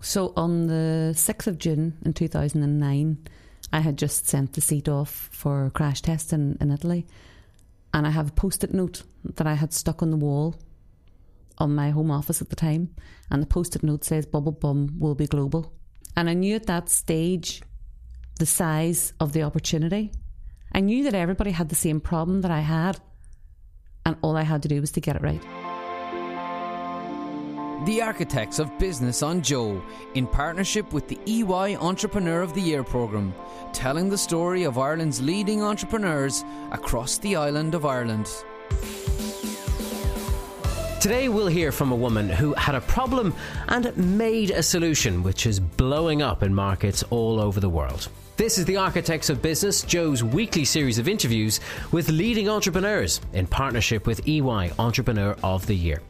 So on the 6th of June in 2009, I had just sent the seat off for crash test in, in Italy. And I have a post it note that I had stuck on the wall on my home office at the time. And the post it note says, Bubble Bum will be global. And I knew at that stage the size of the opportunity. I knew that everybody had the same problem that I had. And all I had to do was to get it right. The Architects of Business on Joe, in partnership with the EY Entrepreneur of the Year programme, telling the story of Ireland's leading entrepreneurs across the island of Ireland. Today, we'll hear from a woman who had a problem and made a solution, which is blowing up in markets all over the world. This is the Architects of Business, Joe's weekly series of interviews with leading entrepreneurs in partnership with EY Entrepreneur of the Year.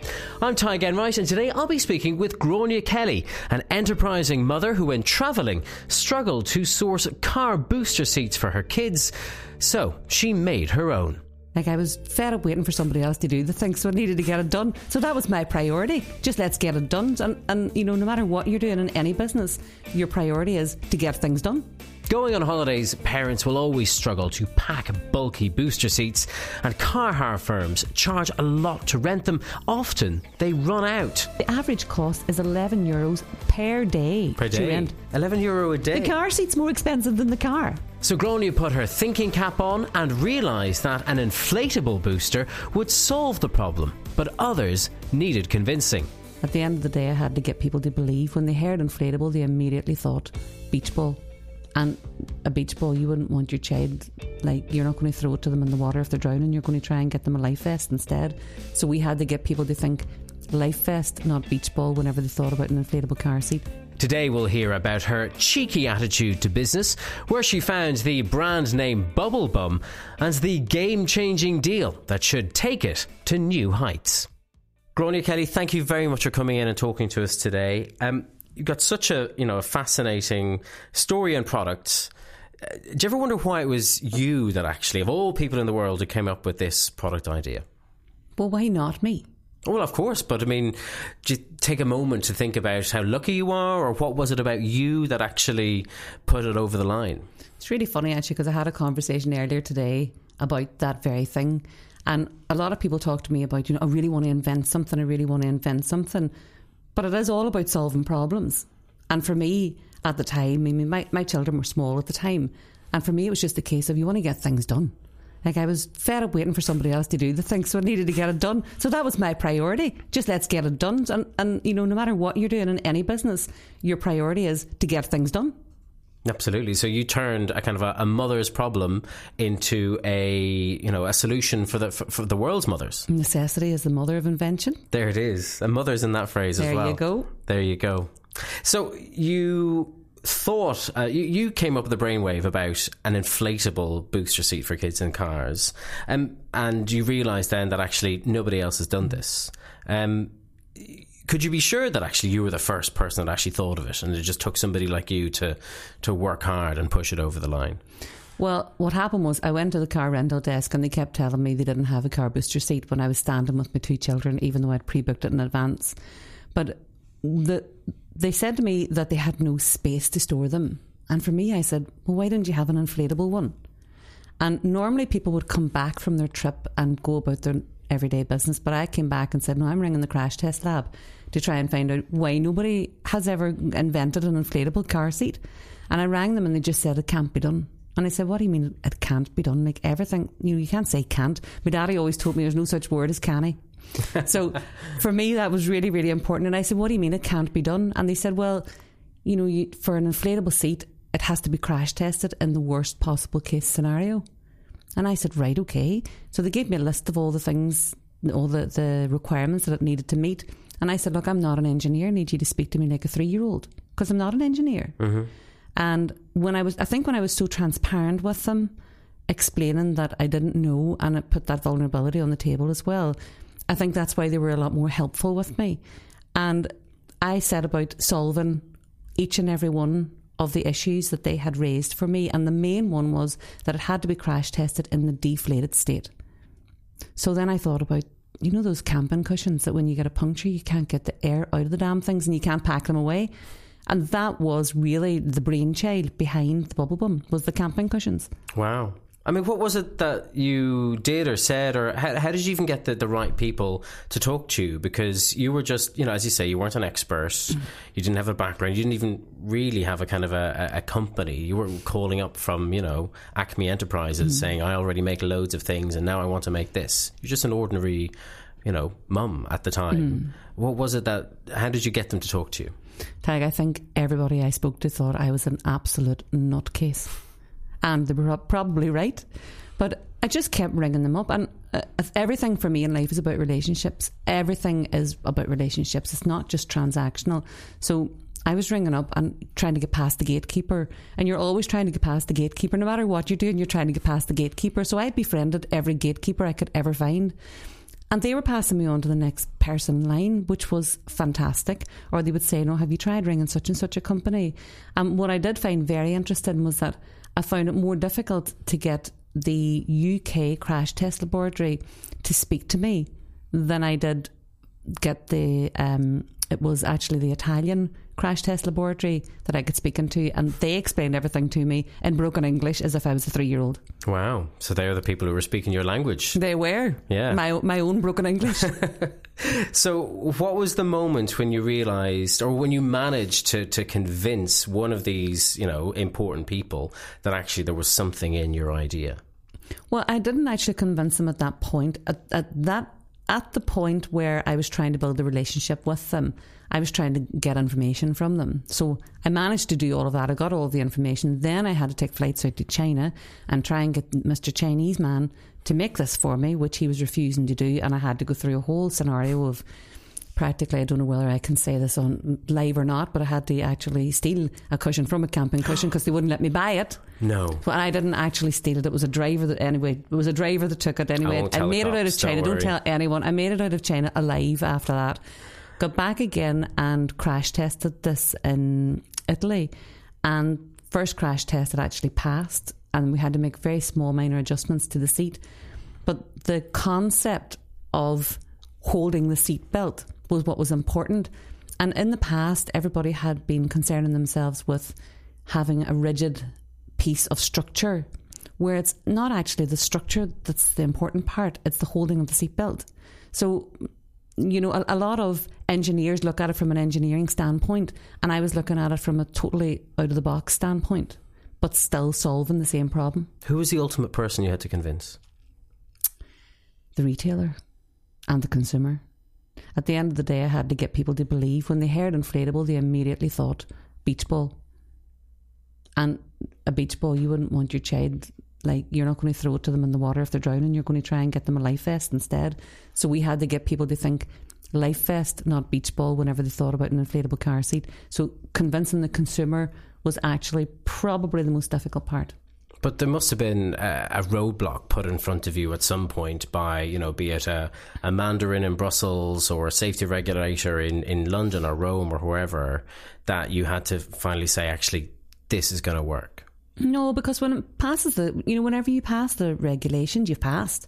I'm Tadhg Enright, and today I'll be speaking with Gráinne Kelly, an enterprising mother who, when travelling, struggled to source car booster seats for her kids, so she made her own. Like I was fed up waiting for somebody else to do the thing, so I needed to get it done. So that was my priority. Just let's get it done. And, and you know, no matter what you're doing in any business, your priority is to get things done. Going on holidays, parents will always struggle to pack bulky booster seats, and car hire firms charge a lot to rent them. Often they run out. The average cost is 11 euros per day. Per day? rent. 11 euro a day. The car seat's more expensive than the car. So Gráinne put her thinking cap on and realised that an inflatable booster would solve the problem, but others needed convincing. At the end of the day, I had to get people to believe. When they heard inflatable, they immediately thought beach ball. And a beach ball, you wouldn't want your child, like, you're not going to throw it to them in the water if they're drowning. You're going to try and get them a life vest instead. So we had to get people to think life vest, not beach ball, whenever they thought about an inflatable car seat. Today we'll hear about her cheeky attitude to business, where she found the brand name Bubble Bum, and the game changing deal that should take it to new heights. Gráinne Kelly, thank you very much for coming in and talking to us today. Um, you've got such a you know a fascinating story and product. Uh, do you ever wonder why it was you that actually, of all people in the world, who came up with this product idea? Well, why not me? Well, of course, but I mean, just take a moment to think about how lucky you are, or what was it about you that actually put it over the line? It's really funny actually because I had a conversation earlier today about that very thing. And a lot of people talk to me about, you know, I really want to invent something, I really want to invent something. But it is all about solving problems. And for me, at the time, I mean, my, my children were small at the time. And for me, it was just a case of you want to get things done. Like I was fed up waiting for somebody else to do the thing, so I needed to get it done. So that was my priority. Just let's get it done. And, and you know, no matter what you're doing in any business, your priority is to get things done. Absolutely. So you turned a kind of a, a mother's problem into a you know a solution for the for, for, the world's mothers. Necessity is the mother of invention. There it is. A mother's in that phrase there as well. There you go. There you go. So you thought uh, you, you, came up with a brainwave about an inflatable booster seat for kids in cars, um, and you realised then that actually nobody else has done this. Um, could you be sure that actually you were the first person that actually thought of it, and it just took somebody like you to to work hard and push it over the line? Well, what happened was I went to the car rental desk and they kept telling me they didn't have a car booster seat when I was standing with my two children, even though I'd pre booked it in advance. But the they said to me that they had no space to store them. And for me, I said, well, why didn't you have an inflatable one? And normally people would come back from their trip and go about their everyday business. But I came back and said, no, I'm ringing the crash test lab to try and find out why nobody has ever invented an inflatable car seat. And I rang them and they just said it can't be done. And I said, What do you mean it can't be done? Like everything, you know, you can't say can't. My daddy always told me there's no such word as canny. so for me, that was really, really important. And I said, What do you mean it can't be done? And they said, Well, you know, you, for an inflatable seat, it has to be crash tested in the worst possible case scenario. And I said, Right, okay. So they gave me a list of all the things, all the, the requirements that it needed to meet. And I said, Look, I'm not an engineer. I need you to speak to me like a three year old because I'm not an engineer. Mm-hmm. And when I was, I think when I was so transparent with them, explaining that I didn't know and it put that vulnerability on the table as well, I think that's why they were a lot more helpful with me. And I set about solving each and every one of the issues that they had raised for me. And the main one was that it had to be crash tested in the deflated state. So then I thought about, you know, those camping cushions that when you get a puncture, you can't get the air out of the damn things and you can't pack them away. And that was really the brainchild behind the bubble bum was the camping cushions. Wow. I mean, what was it that you did or said, or how, how did you even get the, the right people to talk to you? Because you were just, you know, as you say, you weren't an expert. Mm. You didn't have a background. You didn't even really have a kind of a, a company. You weren't calling up from, you know, Acme Enterprises Mm. saying, I already make loads of things and now I want to make this. You're just an ordinary, you know, mum at the time. Mm. What was it that, how did you get them to talk to you? Tadhg, I think everybody I spoke to thought I was an absolute nutcase. And they were probably right. But I just kept ringing them up. And uh, everything for me in life is about relationships. Everything is about relationships. It's not just transactional. So I was ringing up and trying to get past the gatekeeper. And you're always trying to get past the gatekeeper. No matter what you're doing, you're trying to get past the gatekeeper. So I befriended every gatekeeper I could ever find. And they were passing me on to the next person in line, which was fantastic. Or they would say, No, have you tried ringing such and such a company? And what I did find very interesting was that I found it more difficult to get the UK crash test laboratory to speak to me than I did get the um, it was actually the Italian crash test laboratory that I could speak into and they explained everything to me in broken English as if I was a three year old. Wow. So they're the people who were speaking your language. They were. Yeah. My my own broken English. So, what was the moment when you realized, or when you managed to, to convince one of these, you know, important people that actually there was something in your idea? Well, I didn't actually convince them at that point. At, at that at the point where I was trying to build a relationship with them, I was trying to get information from them. So I managed to do all of that. I got all the information. Then I had to take flights out to China and try and get Mr. Chinese man to make this for me, which he was refusing to do. And I had to go through a whole scenario of practically, I don't know whether I can say this on live or not, but I had to actually steal a cushion from a camping cushion because they wouldn't let me buy it. No. Well, I didn't actually steal it. It was a driver that anyway. It was a driver that took it anyway. tell the made it out of China. don't Don't, tell anyone. I made it out of China alive after that. Got back again and crash tested this in Italy, and first crash test it actually passed, and we had to make very small minor adjustments to the seat. But the concept of holding the seat belt was what was important. And in the past, everybody had been concerning themselves with having a rigid piece of structure, where it's not actually the structure that's the important part, it's the holding of the seatbelt. So, you know, a, a lot of engineers look at it from an engineering standpoint, and I was looking at it from a totally out of the box standpoint, but still solving the same problem. Who was the ultimate person you had to convince? the retailer and the consumer. At the end of the day, I had to get people to believe when they heard inflatable, they immediately thought beach ball. And a beach ball, you wouldn't want your child, like, you're not going to throw it to them in the water if they're drowning. You're going to try and get them a life vest instead. So we had to get people to think life vest, not beach ball, whenever they thought about an inflatable car seat. So convincing the consumer was actually probably the most difficult part. But there must have been a, a roadblock put in front of you at some point by, you know, be it a, a mandarin in Brussels or a safety regulator in, in London or Rome or wherever, that you had to finally say, actually, this is going to work. No, because when it passes the, you know, whenever you pass the regulations, you've passed.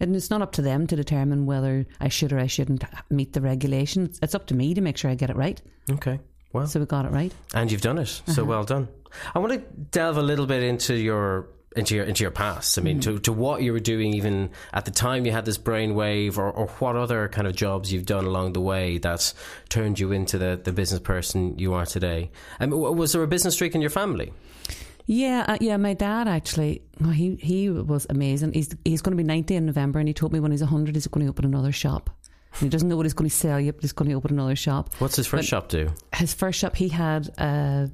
And it's not up to them to determine whether I should or I shouldn't meet the regulations. It's up to me to make sure I get it right. Okay. Well, So we got it right. and you've done it. So uh-huh. well done. I want to delve a little bit into your into your into your past. I mean, mm. to to what you were doing even at the time you had this brainwave, or, or what other kind of jobs you've done along the way that turned you into the the business person you are today. I mean, was there a business streak in your family? Yeah, uh, yeah. My dad actually, he he was amazing. He's he's going to be ninety in November, and he told me when he's hundred, he's going to open another shop. And he doesn't know what he's going to sell yet, but he's going to open another shop. What's his first But- shop do? his first shop he had a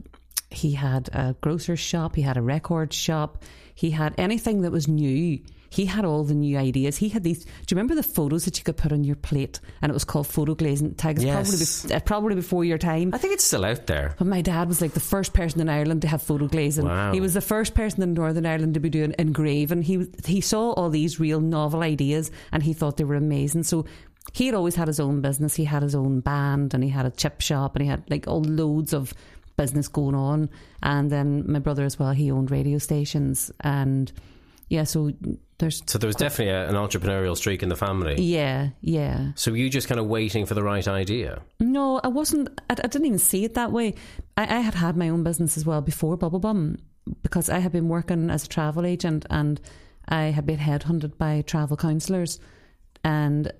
he had a grocer's shop he had a record shop he had anything that was new he had all the new ideas he had these do you remember the photos that you could put on your plate and it was called photo glazing tags Yes. probably, be, uh, probably before your time I think it's still out there. but my dad was like the first person in Ireland to have photo glazing. Wow. He was the first person in Northern Ireland to be doing engraving. He he saw all these real novel ideas and he thought they were amazing. So he had always had his own business. He had his own band and he had a chip shop and he had like all loads of business going on. And then my brother as well, he owned radio stations and yeah, so There's So there was definitely a, an entrepreneurial streak in the family. yeah, yeah. So were you just kind of waiting for the right idea? No, I wasn't. I, I didn't even see it that way. I, I had had my own business as well before Bubble Bum because I had been working as a travel agent and I had been headhunted by travel counsellors and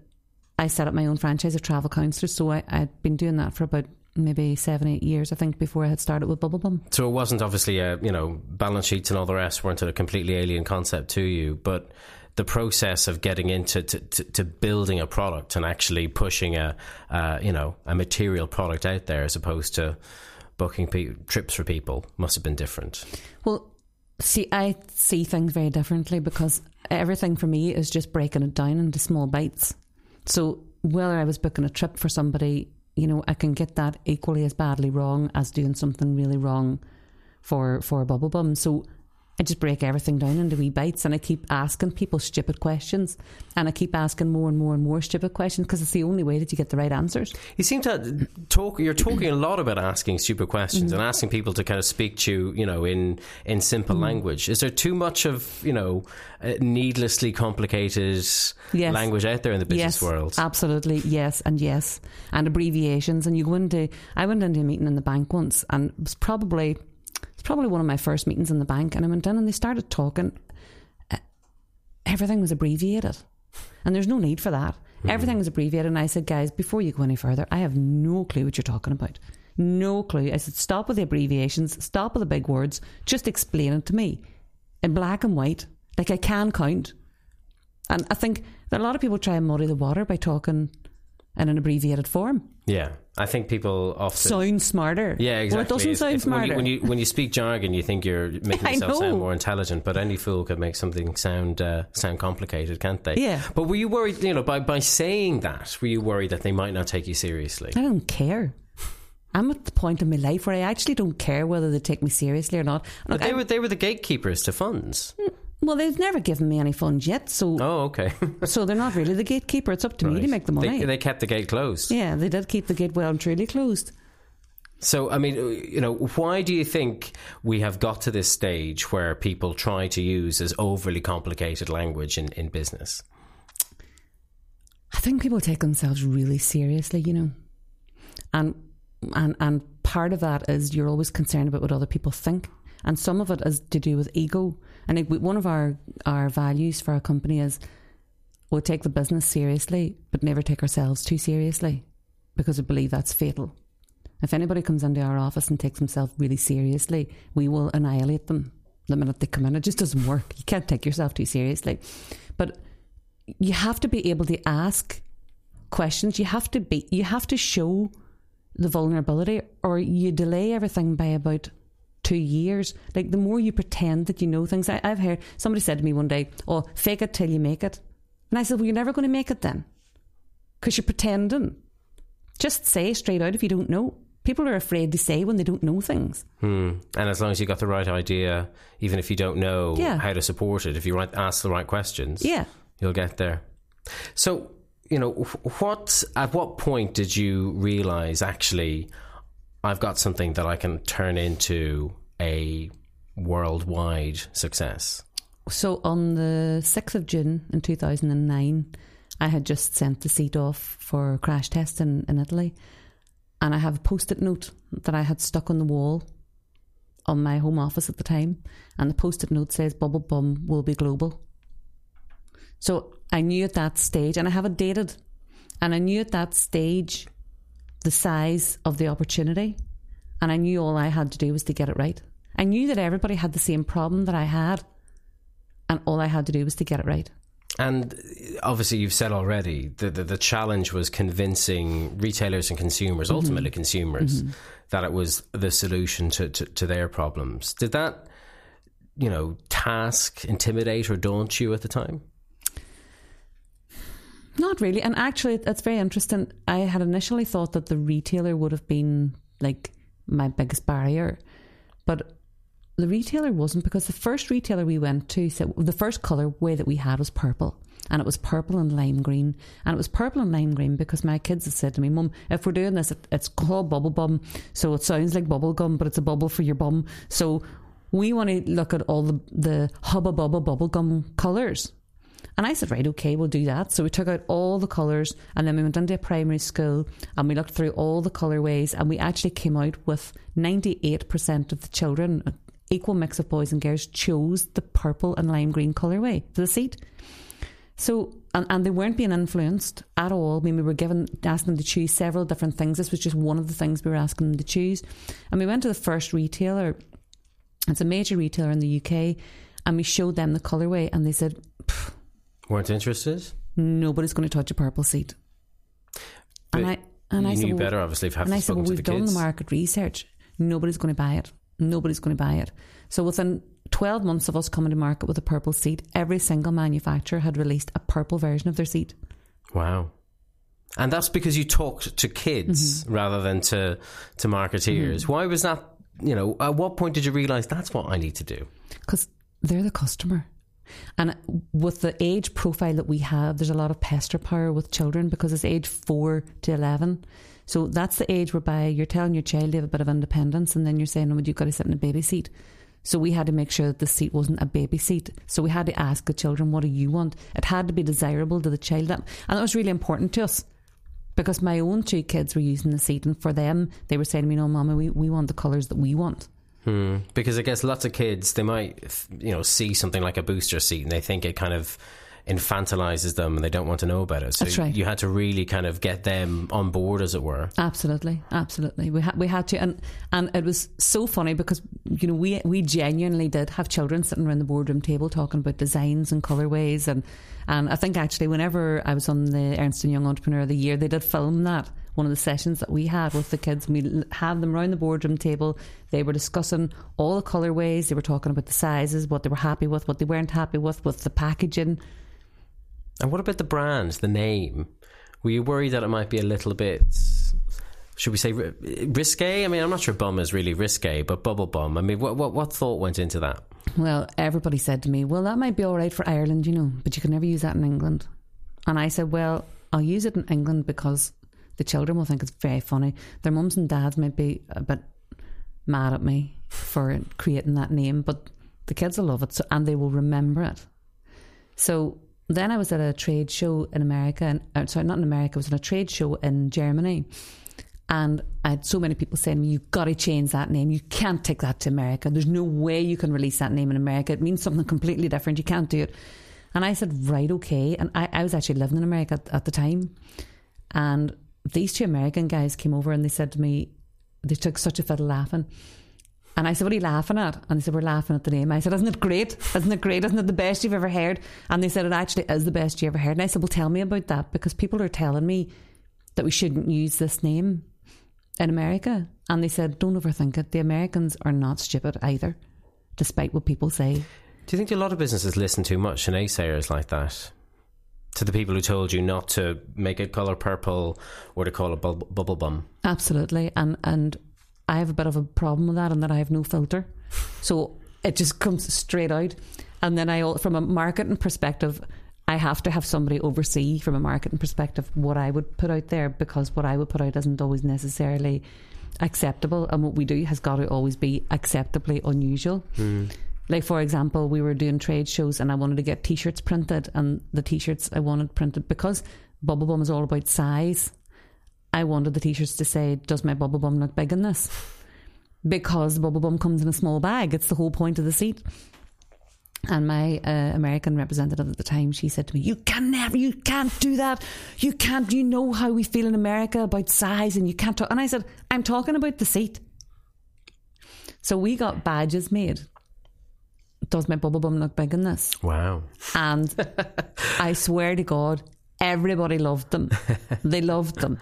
I set up my own franchise of travel counsellors. So I, I'd been doing that for about maybe seven, eight years, I think, before I had started with Bubble Bum. So it wasn't obviously a you know balance sheets and all the rest weren't a completely alien concept to you, but the process of getting into to, to, to building a product and actually pushing a uh, you know a material product out there as opposed to booking pe- trips for people must have been different. Well, see, I see things very differently because everything for me is just breaking it down into small bites. So whether I was booking a trip for somebody, you know, I can get that equally as badly wrong as doing something really wrong for for a Bubble Bum. So I just break everything down into wee bites and I keep asking people stupid questions and I keep asking more and more and more stupid questions because it's the only way that you get the right answers. You seem to talk. You're talking a lot about asking stupid questions and asking people to kind of speak to you, you know, in in simple language. Is there too much of you know uh, needlessly complicated Yes. language out there in the business yes, world? Absolutely, yes, and yes, and abbreviations. And you go into. I went into a meeting in the bank once, and it was probably it's probably one of my first meetings in the bank. And I went in, and they started talking. Uh, Everything was abbreviated, and there's no need for that. Everything was abbreviated, and I said, guys, before you go any further, I have no clue what you're talking about. No clue. I said, stop with the abbreviations, stop with the big words, just explain it to me in black and white, like I can count. And I think that a lot of people try and muddy the water by talking in an abbreviated form. yeah, I think people often. Sounds smarter. yeah, exactly. Well, it doesn't sound if- when you- smarter. When you, when you speak jargon, you think you're making yourself sound more intelligent, but any fool could make something sound uh, sound complicated, can't they? Yeah. But were you worried? You know, by by saying that, were you worried that they might not take you seriously? I don't care. I'm at the point in my life where I actually don't care whether they take me seriously or not. But Look, they I- were they were the gatekeepers to funds. Well, they've never given me any funds yet, so Oh, okay. so they're not really the gatekeeper. It's up to me to make the money. They, they kept the gate closed. yeah, they did keep the gate well and truly closed. So, I mean, you know, why do you think we have got to this stage where people try to use as overly complicated language in, in business? I think people take themselves really seriously, you know, and and and part of that is you're always concerned about what other people think, and some of it is to do with ego. And like, one of our our values for our company is we'll take the business seriously, but never take ourselves too seriously, because we believe that's fatal. If anybody comes into our office and takes themselves really seriously, we will annihilate them the minute they come in. It just doesn't work. You can't take yourself too seriously, but you have to be able to ask questions. You have to be. You have to show the vulnerability, or you delay everything by about two years. Like the more you pretend that you know things. I, I've heard somebody said to me one day, "Oh, fake it till you make it," and I said, "Well, you're never going to make it then, because you're pretending. Just say straight out if you don't know." People are afraid to say when they don't know things. Hmm. And as long as you got the right idea, even if you don't know Yeah. how to support it, if you right, ask the right questions, Yeah. you'll get there. So, you know, what at what point did you realize actually I've got something that I can turn into a worldwide success? So on the 6th of June in 2009, I had just sent the seat off for crash test in, in Italy. And I have a post it note that I had stuck on the wall on my home office at the time. And the post it note says, Bubble Bum will be global. So I knew at that stage, and I have it dated, and I knew at that stage the size of the opportunity. And I knew all I had to do was to get it right. I knew that everybody had the same problem that I had and all I had to do was to get it right. And uh, obviously, you've said already the, the, the challenge was convincing retailers and consumers, mm-hmm. ultimately consumers, mm-hmm. that it was the solution to, to, to their problems. Did that, you know, task intimidate or daunt you at the time? Not really. And actually, that's very interesting. I had initially thought that the retailer would have been like my biggest barrier, but the retailer wasn't because the first retailer we went to said the first color way that we had was purple. And it was purple and lime green. And it was purple and lime green because my kids had said to me, Mum, if we're doing this, it, it's called bubble bum. So it sounds like bubble gum, but it's a bubble for your bum. So we want to look at all the, the hubba bubba bubble gum colours. And I said, right, okay, we'll do that. So we took out all the colours and then we went into a primary school and we looked through all the colourways and we actually came out with 98% of the children, equal mix of boys and girls, chose the purple and lime green colourway for the seat. So, and, and they weren't being influenced at all. I mean, we were given, asking them to choose several different things. This was just one of the things we were asking them to choose. And we went to the first retailer, it's a major retailer in the UK, and we showed them the colourway and they said, Weren't interested? nobody's going to touch a purple seat. But and I, and you I said, knew well, better, obviously, if and I said, well, we've done kids. the market research. Nobody's going to buy it. Nobody's going to buy it. So within 12 months of us coming to market with a purple seat, every single manufacturer had released a purple version of their seat. Wow. And that's because you talked to kids Mm-hmm. rather than to to marketeers. Why was that? You know, at what point did you realise that's what I need to do? because they're the customer. And with the age profile that we have, there's a lot of pester power with children because it's age four to 11. So that's the age whereby you're telling your child they have a bit of independence and then you're saying, well, you've got to sit in a baby seat. So we had to make sure that the seat wasn't a baby seat. So we had to ask the children, what do you want? It had to be desirable to the child. And that was really important to us because my own two kids were using the seat and for them, they were saying to me, no, mama, we, we want the colours that we want. Hmm. Because I guess lots of kids they might you know see something like a booster seat and they think it kind of infantilizes them and they don't want to know about it. So That's right. you had to really kind of get them on board, as it were. Absolutely, absolutely. We had we had to, and and it was so funny because you know we we genuinely did have children sitting around the boardroom table talking about designs and colorways, and and I think actually whenever I was on the Ernst and Young Entrepreneur of the Year, they did film that one of the sessions that we had with the kids. We had them around the boardroom table. They were discussing all the colorways. They were talking about the sizes, what they were happy with, what they weren't happy with, with the packaging. And what about the brand, the name? Were you worried that it might be a little bit, should we say, risque? I mean, I'm not sure bum is really risque, but bubble bum. I mean, what what, what thought went into that? Well, everybody said to me, well, that might be all right for Ireland, you know, but you can never use that in England. And I said, well, I'll use it in England because the children will think it's very funny. Their mums and dads might be a bit mad at me for creating that name, but the kids will love it so, and they will remember it. So then I was at a trade show in America, and uh, sorry, not in America, I was at a trade show in Germany. And I had so many people saying, You've got to change that name. You can't take that to America. There's no way you can release that name in America. It means something completely different. You can't do it. And I said, Right, okay. And I, I was actually living in America at, at the time. And these two American guys came over and they said to me, They took such a fiddle laughing. And I said, What are you laughing at? And they said, We're laughing at the name. I said, Isn't it great? Isn't it great? Isn't it the best you've ever heard? And they said, It actually is the best you ever heard. And I said, Well, tell me about that because people are telling me that we shouldn't use this name in America. And they said, Don't overthink it. The Americans are not stupid either, despite what people say. Do you think a lot of businesses listen too much to naysayers like that? To the people who told you not to make it colour purple or to call it bub- bubble bum? Absolutely. And and I have a bit of a problem with that and that I have no filter. So it just comes straight out. And then I from a marketing perspective, I have to have somebody oversee from a marketing perspective what I would put out there because what I would put out isn't always necessarily acceptable and what we do has got to always be acceptably unusual. Hmm. Like for example, we were doing trade shows and I wanted to get t-shirts printed and the t-shirts I wanted printed because Bubble Bum is all about size. I wanted the t-shirts to say, "Does my bubble bum look big in this?" Because bubble bum comes in a small bag. It's the whole point of the seat. And my uh, American representative at the time, she said to me, "You can never, you can't do that. You can't. You know how we feel in America about size, and you can't talk." And I said, "I'm talking about the seat." So we got badges made. Does my bubble bum look big in this? Wow. And I swear to God, everybody loved them. They loved them.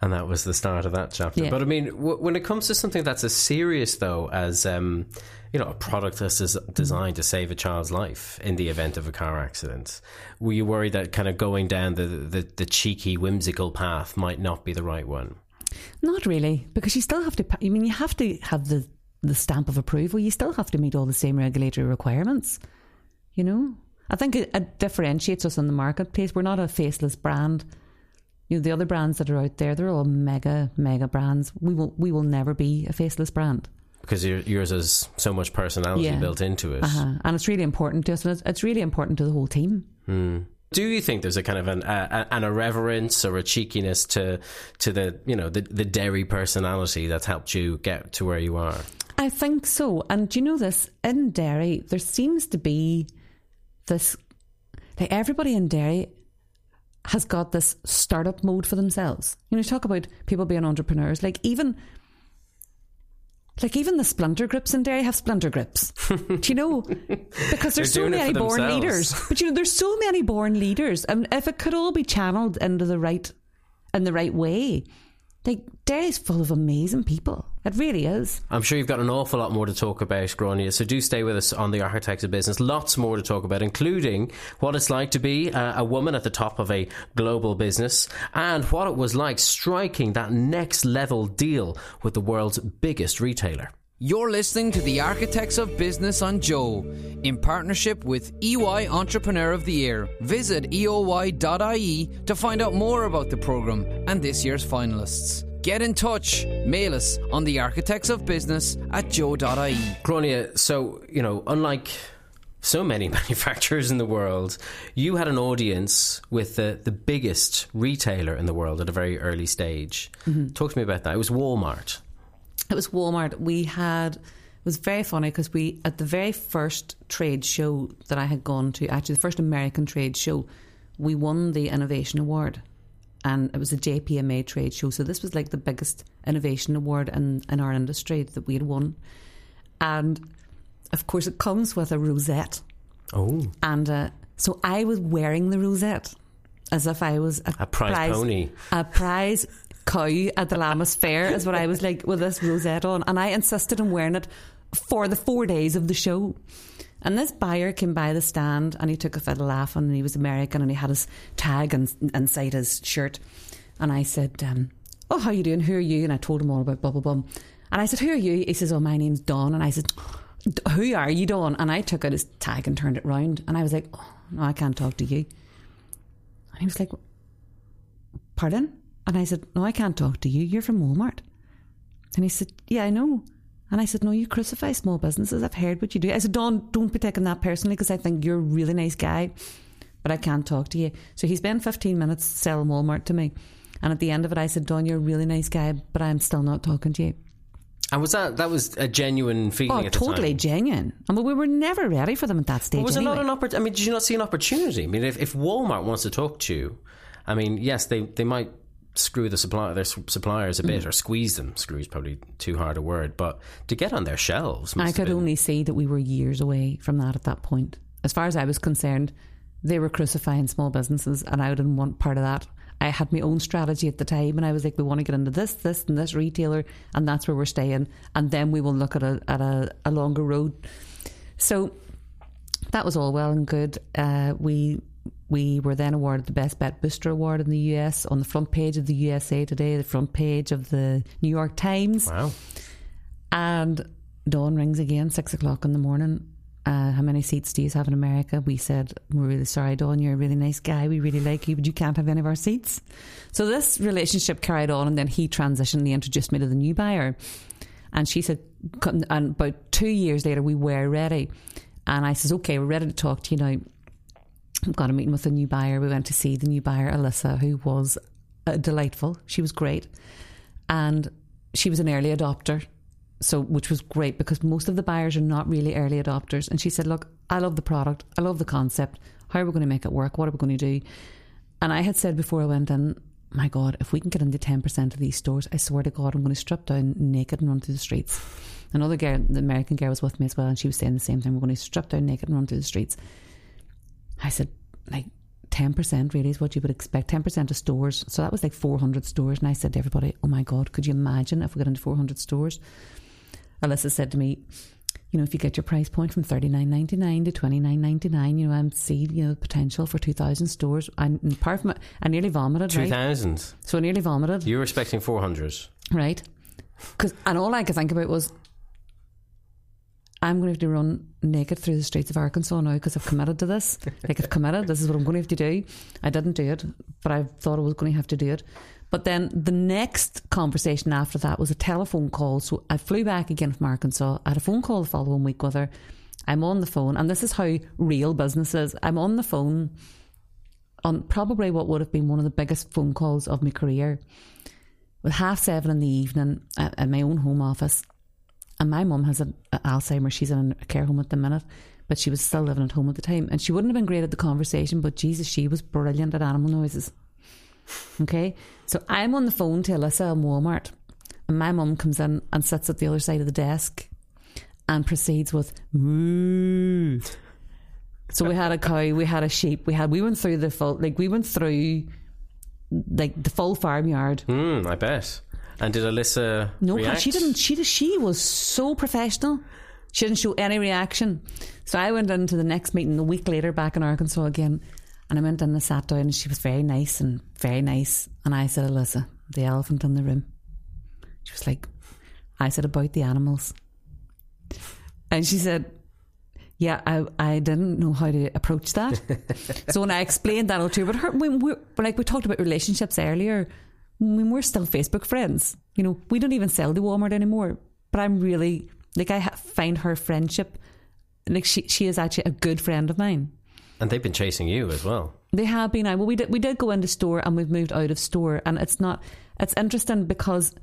And that was the start of that chapter. Yeah. But I mean, w- when it comes to something that's as serious, though, as um, you know, a product that's des- designed to save a child's life in the event of a car accident, were you worried that kind of going down the, the, the cheeky, whimsical path might not be the right one? Not really, because you still have to. I mean, you have to have the the stamp of approval. You still have to meet all the same regulatory requirements. You know, I think it, it differentiates us in the marketplace. We're not a faceless brand. You know, the other brands that are out there, they're all mega, mega brands. We will, we will never be a faceless brand. Because yours has so much personality Yeah. built into it. Uh-huh. And it's really important to us, and it's, it's really important to the whole team. Do you think there's a kind of an, uh, an irreverence or a cheekiness to to the you know the, the Derry personality that's helped you get to where you are? I think so. And do you know this? In Derry, there seems to be this like everybody in Derry has got this startup mode for themselves. You know, you talk about people being entrepreneurs, like even like even the splinter groups in Derry have splinter groups. Do you know? Because there's so many born themselves. leaders. But you know, there's so many born leaders. And if it could all be channeled into the right in the right way, like Derry's full of amazing people. It really is. I'm sure you've got an awful lot more to talk about, Gráinne. So do stay with us on the Architects of Business. Lots more to talk about, including what it's like to be uh, a woman at the top of a global business and what it was like striking that next level deal with the world's biggest retailer. You're listening to the Architects of Business on Joe in partnership with EY Entrepreneur of the Year. Visit eoy.ie to find out more about the programme and this year's finalists. Get in touch. Mail us on the Architects of Business at joe.ie. Gráinne, so, you know, unlike so many manufacturers in the world, you had an audience with the, the biggest retailer in the world at a very early stage. Mm-hmm. Talk to me about that. It was Walmart. It was Walmart. We had it was very funny because we at the very first trade show that I had gone to, actually the first American trade show, we won the innovation award, and it was a JPMA trade show. So this was like the biggest innovation award in in our industry that we had won, and of course it comes with a rosette, Oh, and uh, so I was wearing the rosette as if I was a, a prize, pony. a prize cow at the Lammas Fair is what I was like with this rosette on, and I insisted on wearing it for the four days of the show. And this buyer came by the stand and he took a of laughing and he was American and he had his tag and, inside his shirt. And I said, um, Oh, how you doing? Who are you? And I told him all about Bubble Bum. And I said, Who are you? He says, Oh, my name's Don. And I said, Who are you, Don? And I took out his tag and turned it round. And I was like, oh, No, I can't talk to you. And he was like, Pardon? And I said, No, I can't talk to you. You're from Walmart. And he said, Yeah, I know. And I said, No, you crucify small businesses. I've heard what you do. I said, Don, don't be taking that personally because I think you're a really nice guy, but I can't talk to you. So he spent 15 minutes selling Walmart to me. And at the end of it, I said, Don, you're a really nice guy, but I'm still not talking to you. And was that that was a genuine feeling Oh, at the totally genuine. I mean, we were never ready for them at that stage. But was it not an opportunity? I mean, did you not see an opportunity? I mean, if, if Walmart wants to talk to you, I mean, yes, they, they might screw the supply their suppliers a Mm. bit or squeeze them. Screw is probably too hard a word, but to get on their shelves, I could only see that we were years away from that at that point. As far as I was concerned, they were crucifying small businesses, and I didn't want part of that. I had my own strategy at the time, and I was like, we want to get into this, this, and this retailer, and that's where we're staying, and then we will look at a at a, a longer road. So that was all well and good. Uh, we we were then awarded the Best Bet Booster Award in the US on the front page of the USA Today, the front page of the New York Times. Wow. And Don rings again, six o'clock in the morning. Uh, how many seats do you have in America? We said, We're really sorry, Don, you're a really nice guy. We really like you, but you can't have any of our seats. So this relationship carried on, and then he transitioned. He introduced me to the new buyer. And she said, and about two years later, we were ready. And I says, Okay, we're ready to talk to you now. I've got a meeting with the new buyer. We went to see the new buyer, Alyssa, who was uh, delightful. She was great. And she was an early adopter. So, which was great because most of the buyers are not really early adopters. And she said, Look, I love the product. I love the concept. How are we going to make it work? What are we going to do? And I had said before I went in, my God, if we can get into 10% of these stores, I swear to God, I'm going to strip down naked and run through the streets. Another girl, the American girl, was with me as well, and she was saying the same thing. We're going to strip down naked and run through the streets. I said, like, 10% really is what you would expect. 10% of stores. So that was like 400 stores. And I said to everybody, oh my God, could you imagine if we got into 400 stores? Alyssa said to me, you know, if you get your price point from thirty nine ninety nine to twenty nine ninety nine, you know, I'm see, you know, potential for two thousand stores. And apart from it, I nearly vomited. Right? 2000. So I nearly vomited. You were expecting 400. Right. Cause, and all I could think about was, I'm going to have to run naked through the streets of Arkansas now because I've committed to this. like, I've committed. This is what I'm going to have to do. I didn't do it, but I thought I was going to have to do it. But then the next conversation after that was a telephone call. So I flew back again from Arkansas. I had a phone call the following week with her. I'm on the phone, and this is how real business is. I'm on the phone on probably what would have been one of the biggest phone calls of my career. With half seven in the evening at, at my own home office, and my mum has an Alzheimer's. She's in a care home at the minute, but she was still living at home at the time, and she wouldn't have been great at the conversation. But Jesus, she was brilliant at animal noises. Okay, so I'm on the phone to Alyssa in Walmart, and my mum comes in and sits at the other side of the desk and proceeds with moo. So we had a cow, we had a sheep, we had we went through the full like we went through like the full farmyard. Hmm, I bet. And did Alyssa No, react? she didn't. She she was so professional. She didn't show any reaction. So I went into the next meeting a week later, back in Arkansas again, and I went in and sat down, and she was very nice and very nice. And I said, Alyssa, the elephant in the room. She was like, I said about the animals, and she said. Yeah, I, I didn't know how to approach that. so when I explained that all to her, but her, when we like we talked about relationships earlier, when we're still Facebook friends, you know, we don't even sell to Walmart anymore. But I'm really like I find her friendship like she she is actually a good friend of mine. And they've been chasing you as well. They have been. I well, we did we did go into store and we've moved out of store, and it's not. It's interesting because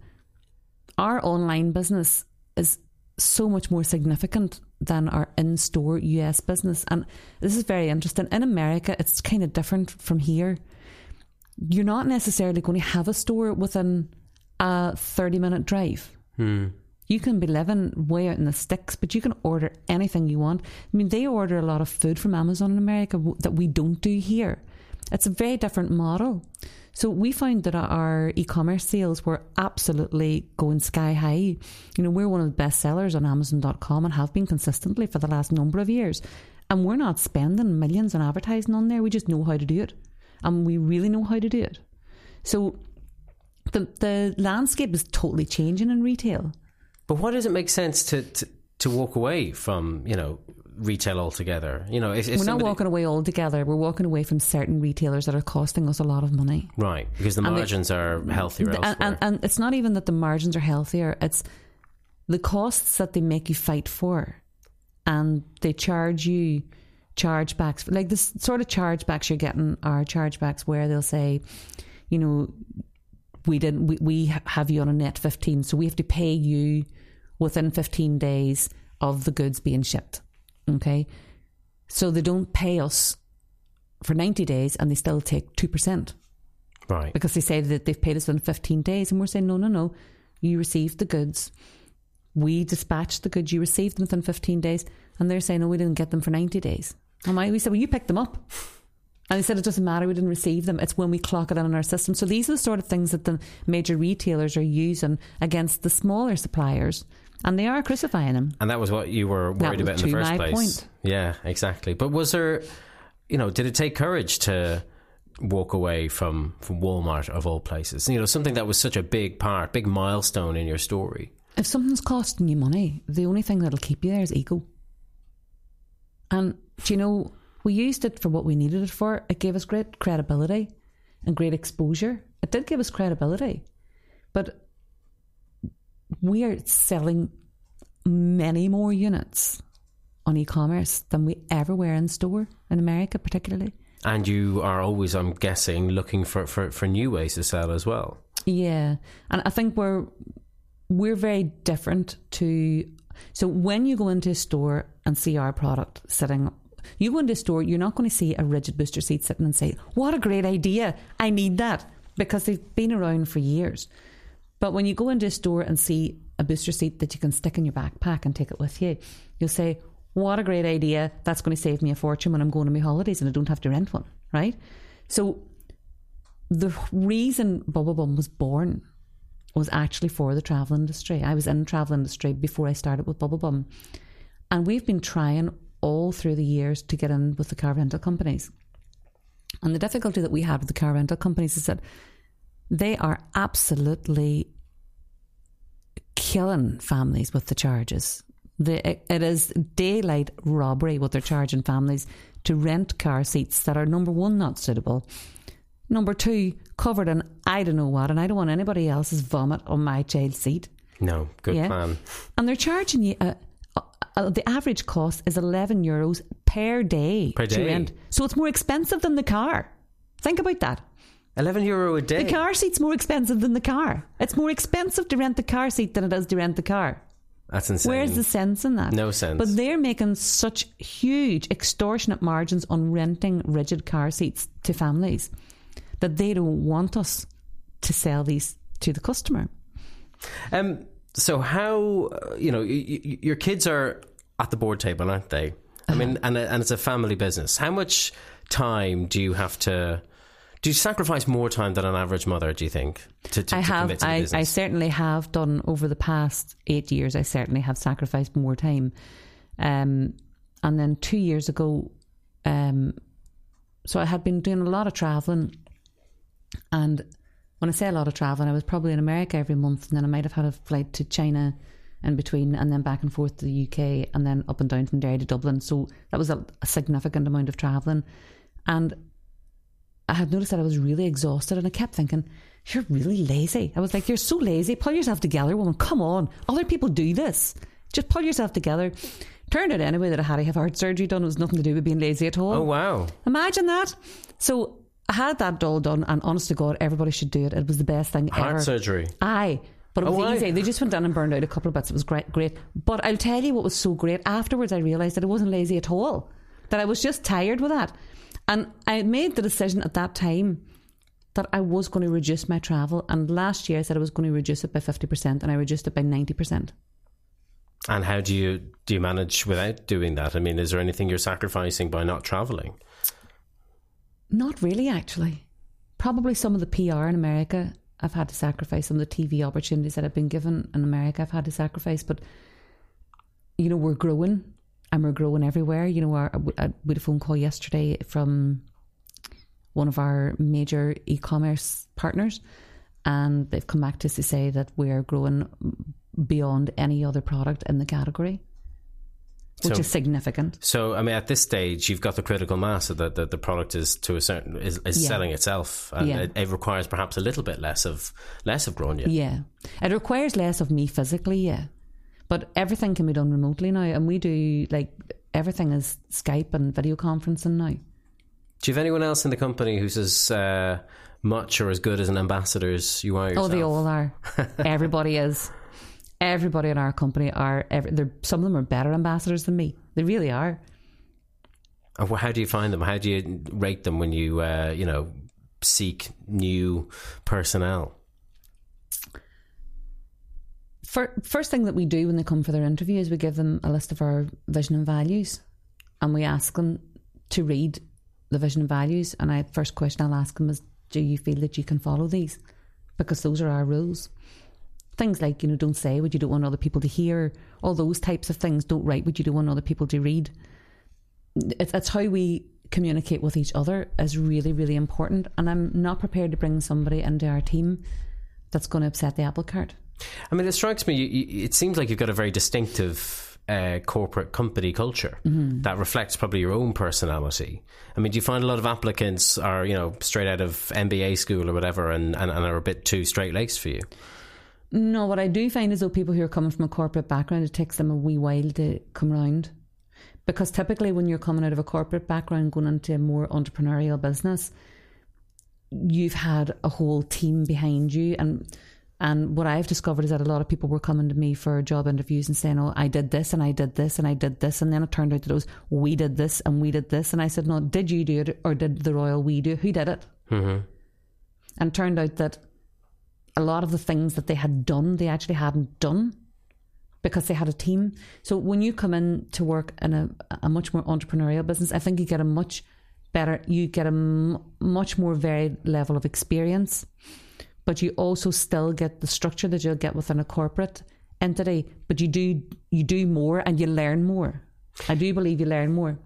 our online business is so much more significant than our in-store US business, and this is very interesting. In America, it's kind of different from here. You're not necessarily going to have a store within a thirty-minute drive. Hmm. You can be living way out in the sticks, but you can order anything you want. I mean, they order a lot of food from Amazon in America that we don't do here. It's a very different model. So we found that our e-commerce sales were absolutely going sky high. You know, we're one of the best sellers on Amazon.com and have been consistently for the last number of years. And we're not spending millions on advertising on there. We just know how to do it. And we really know how to do it. So the the landscape is totally changing in retail. But why does it make sense to, to, to walk away from, you know, retail altogether? You know, if, if We're not walking away altogether. We're walking away from certain retailers that are costing us a lot of money. Right, because the And they- margins are healthier And, and, and it's not even that the margins are healthier, it's the costs that they make you fight for. And they charge you chargebacks. Like the sort of chargebacks you're getting are chargebacks where they'll say, you know, we didn't we, we have you on a net 15 so we have to pay you within 15 days of the goods being shipped. Okay? So they don't pay us for 90 days and they still take 2% right. because they say that they've paid us within 15 days and we're saying no no no. You received the goods. We dispatched the goods. You received them within 15 days. And they're saying no we didn't get them for 90 days and I, we said well you picked them up and they said it doesn't matter we didn't receive them it's when we clock it in in our system so these are the sort of things that the major retailers are using against the smaller suppliers and they are crucifying them And that was what you were worried about in the first my place. point. Yeah, exactly. But was there, you know, did it take courage to walk away from from Walmart of all places? You know, something that was such a big part, big milestone in your story. if something's costing you money, the only thing that'll keep you there is ego. And do you know, we used it for what we needed it for. It gave us great credibility and great exposure. It did give us credibility, but we are selling many more units on e-commerce than we ever were in store in America, particularly. And you are always, I'm guessing, looking for, for, for new ways to sell as well. Yeah, and I think we're we're very different to. So when you go into a store and see our product sitting, you go into a store, you're not going to see a rigid booster seat sitting and say, "What a great idea! I need that," because they've been around for years. But when you go into a store and see a booster seat that you can stick in your backpack and take it with you, you'll say, What a great idea. That's going to save me a fortune when I'm going on my holidays and I don't have to rent one, right? So the reason Bubble Bum was born was actually for the travel industry. I was in the travel industry before I started with Bubble Bum. And we've been trying all through the years to get in with the car rental companies. And the difficulty that we had with the car rental companies is that they are absolutely killing families with the charges. The, it, it is daylight robbery what they're charging families to rent car seats that are number one not suitable, number two covered in I don't know what, and I don't want anybody else's vomit on my child's seat. No, good Yeah. plan. And they're charging you a, uh, the average cost is 11 euros per day, Per to day. rent. So it's more expensive than the car. Think about that. 11 euro a day. The car seat's more expensive than the car. It's more expensive to rent the car seat than it is to rent the car. That's insane. Where's the sense in that? No sense. But they're making such huge, extortionate margins on renting rigid car seats to families that they don't want us to sell these to the customer. Um, so how uh, you know y- y- your kids are at the board table, aren't they? I mean, Uh-huh. and and it's a family business. How much time do you have to? Do you sacrifice more time than an average mother? Do you think to, to, I have, commit to I, I certainly have done over the past eight years. I certainly have sacrificed more time. Um, and then two years ago, um, so I had been doing a lot of traveling, and when I say a lot of traveling, I was probably in America every month, and then I might have had a flight to China in between, and then back and forth to the UK, and then up and down from Derry to Dublin. So that was a, a significant amount of traveling, and I had noticed that I was really exhausted, and I kept thinking, "You're really lazy." I was like, "You're so lazy. Pull yourself together, woman. Come on. Other people do this. Just pull yourself together." Turned out anyway that I had to have heart surgery done. It was nothing to do with being lazy at all. oh wow! Imagine that. So I had that all done, and honest to God, everybody should do it. It was the best thing Heart ever. Heart surgery. Aye. But it was Oh, easy. They just went down and burned out a couple of bits. It was great, great. But I'll tell you what was so great. Afterwards, I realised that I wasn't lazy at all. That I was just tired with that. And I made the decision at that time that I was going to reduce my travel. And last year, I said I was going to reduce it by 50%, and I reduced it by 90%. And how do you do you manage without doing that? I mean, is there anything you're sacrificing by not traveling? Not really, actually. Probably some of the PR in America I've had to sacrifice, some of the TV opportunities that I've been given in America I've had to sacrifice. But, you know, we're growing and we're growing everywhere. You know, our, uh, I uh, we had a phone call yesterday from one of our major e commerce partners, and they've come back to us to say that we are growing beyond any other product in the category, which So- is significant. So, I mean, at this stage, you've got the critical mass that the, the product is to a certain is, is Yeah. selling itself, and Yeah. it, it requires perhaps a little bit less of less of growing you. Yeah. It requires less of me physically, yeah. But everything can be done remotely now. And we do, like, everything is Skype and video conferencing now. Do you have anyone else in the company who's as uh, much or as good as an ambassador as you are Oh, they all are. Everybody is. Everybody in our company are, every, they're, some of them are better ambassadors than me. They really are. How do you find them? How do you rate them when you uh, you know seek new personnel? First thing that we do when they come for their interview is we give them a list of our vision and values and we ask them to read the vision and values. And I first question I'll ask them is, do you feel that you can follow these? Because those are our rules. Things like, you know, don't say what you don't want other people to hear, all those types of things. Don't write what you don't want other people to read. It's, it's how we communicate with each other is really, really important. And I'm not prepared to bring somebody into our team that's going to upset the apple cart. I mean, it strikes me. You, you, it seems like you've got a very distinctive uh, corporate company culture Mm-hmm. that reflects probably your own personality. I mean, do you find a lot of applicants are you know straight out of MBA school or whatever, and, and, and are a bit too straight laced for you? No, what I do find is though people who are coming from a corporate background, it takes them a wee while to come round. Because typically, when you're coming out of a corporate background, going into a more entrepreneurial business, you've had a whole team behind you. And and what I've discovered is that a lot of people were coming to me for job interviews and saying, "Oh, I did this and I did this and I did this," and then it turned out that it was we did this and we did this, and I said, "No, did you do it or did the royal we do? Who did it?" Mm-hmm. And it turned out that a lot of the things that they had done, they actually hadn't done because they had a team. So when you come in to work in a, a much more entrepreneurial business, I think you get a much better, you get a m- much more varied level of experience, but you also still get the structure that you'll get within a corporate entity. But you do you do more and you learn more. I do believe you learn more.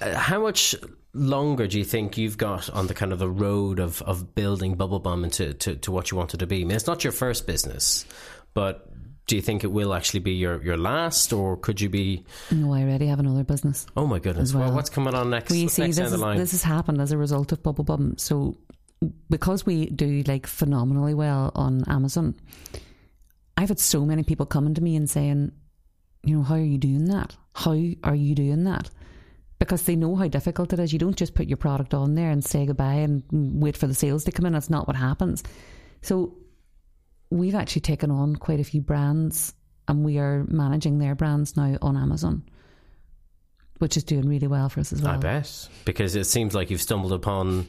Uh, how much longer do you think you've got on the kind of the road of, of building Bubblebum into to, to what you wanted to be? I mean, it's not your first business, but do you think it will actually be your, your last, or could you be? No, I already have another business. Oh my goodness! Well. well. what's coming on next? You see, next this, is, line? this has happened as a result of Bubblebum. So, because we do like phenomenally well on Amazon, I've had so many people coming to me and saying, you know, how are you doing that? How are you doing that? Because they know how difficult it is. You don't just put your product on there and say goodbye and wait for the sales to come in. That's not what happens. So we've actually taken on quite a few brands and we are managing their brands now on Amazon, which is doing really well for us as well. I bet. Because it seems like you've stumbled upon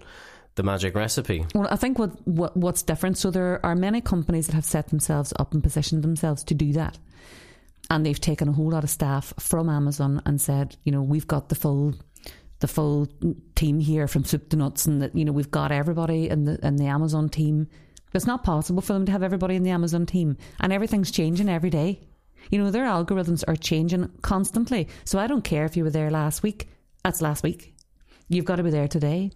the magic recipe. Well, I think what, what what's different. So there are many companies that have set themselves up and positioned themselves to do that, and they've taken a whole lot of staff from Amazon and said, you know, we've got the full the full team here from soup to nuts, and that you know we've got everybody in the in the Amazon team. It's not possible for them to have everybody in the Amazon team, and everything's changing every day. You know, their algorithms are changing constantly. So I don't care if you were there last week. That's last week. You've got to be there today.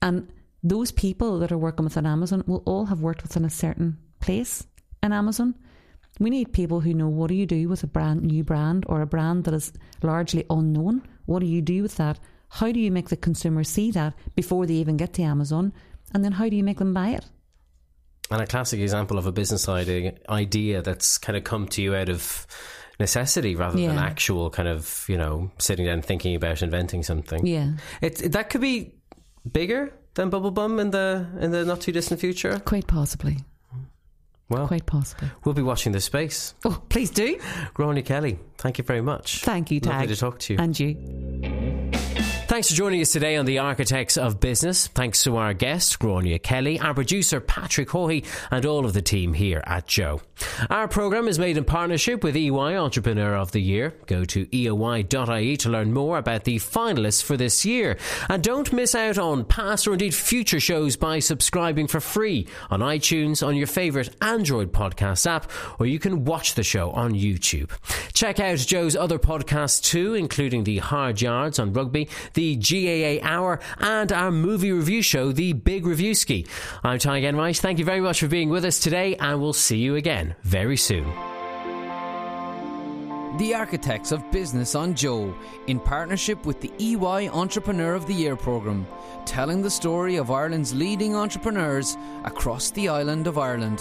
And those people that are working within Amazon will all have worked within a certain place in Amazon. We need people who know what do you do with a brand new brand or a brand that is largely unknown. What do you do with that? How do you make the consumer see that before they even get to Amazon? And then how do you make them buy it? And a classic example of a business idea, idea that's kind of come to you out of necessity rather Yeah. than actual kind of, you know, sitting down thinking about inventing something. Yeah, It, that could be bigger than Bubblebum in the in the not too distant future. quite possibly. Well, Quite possibly. we'll be watching this space. Oh, please do. Gráinne Kelly, thank you very much. Thank you, Lovely Tadhg. to talk to you. And you. Thanks for joining us today on the Architects of Business. Thanks to our guest, Gráinne Kelly, our producer, Patrick Hohey, and all of the team here at Joe. Our programme is made in partnership with EY Entrepreneur of the Year. Go to eoy.ie to learn more about the finalists for this year. And don't miss out on past or indeed future shows by subscribing for free on iTunes, on your favourite Android podcast app, or you can watch the show on YouTube. Check out Joe's other podcasts too, including the Hard Yards on rugby, the GAA Hour, and our movie review show, The Big Reviewski. I'm Tadhg Enright. Thank you very much for being with us today, and we'll see you again very soon. The Architects of Business on Joe, in partnership with the EY Entrepreneur of the Year programme, telling the story of Ireland's leading entrepreneurs across the island of Ireland.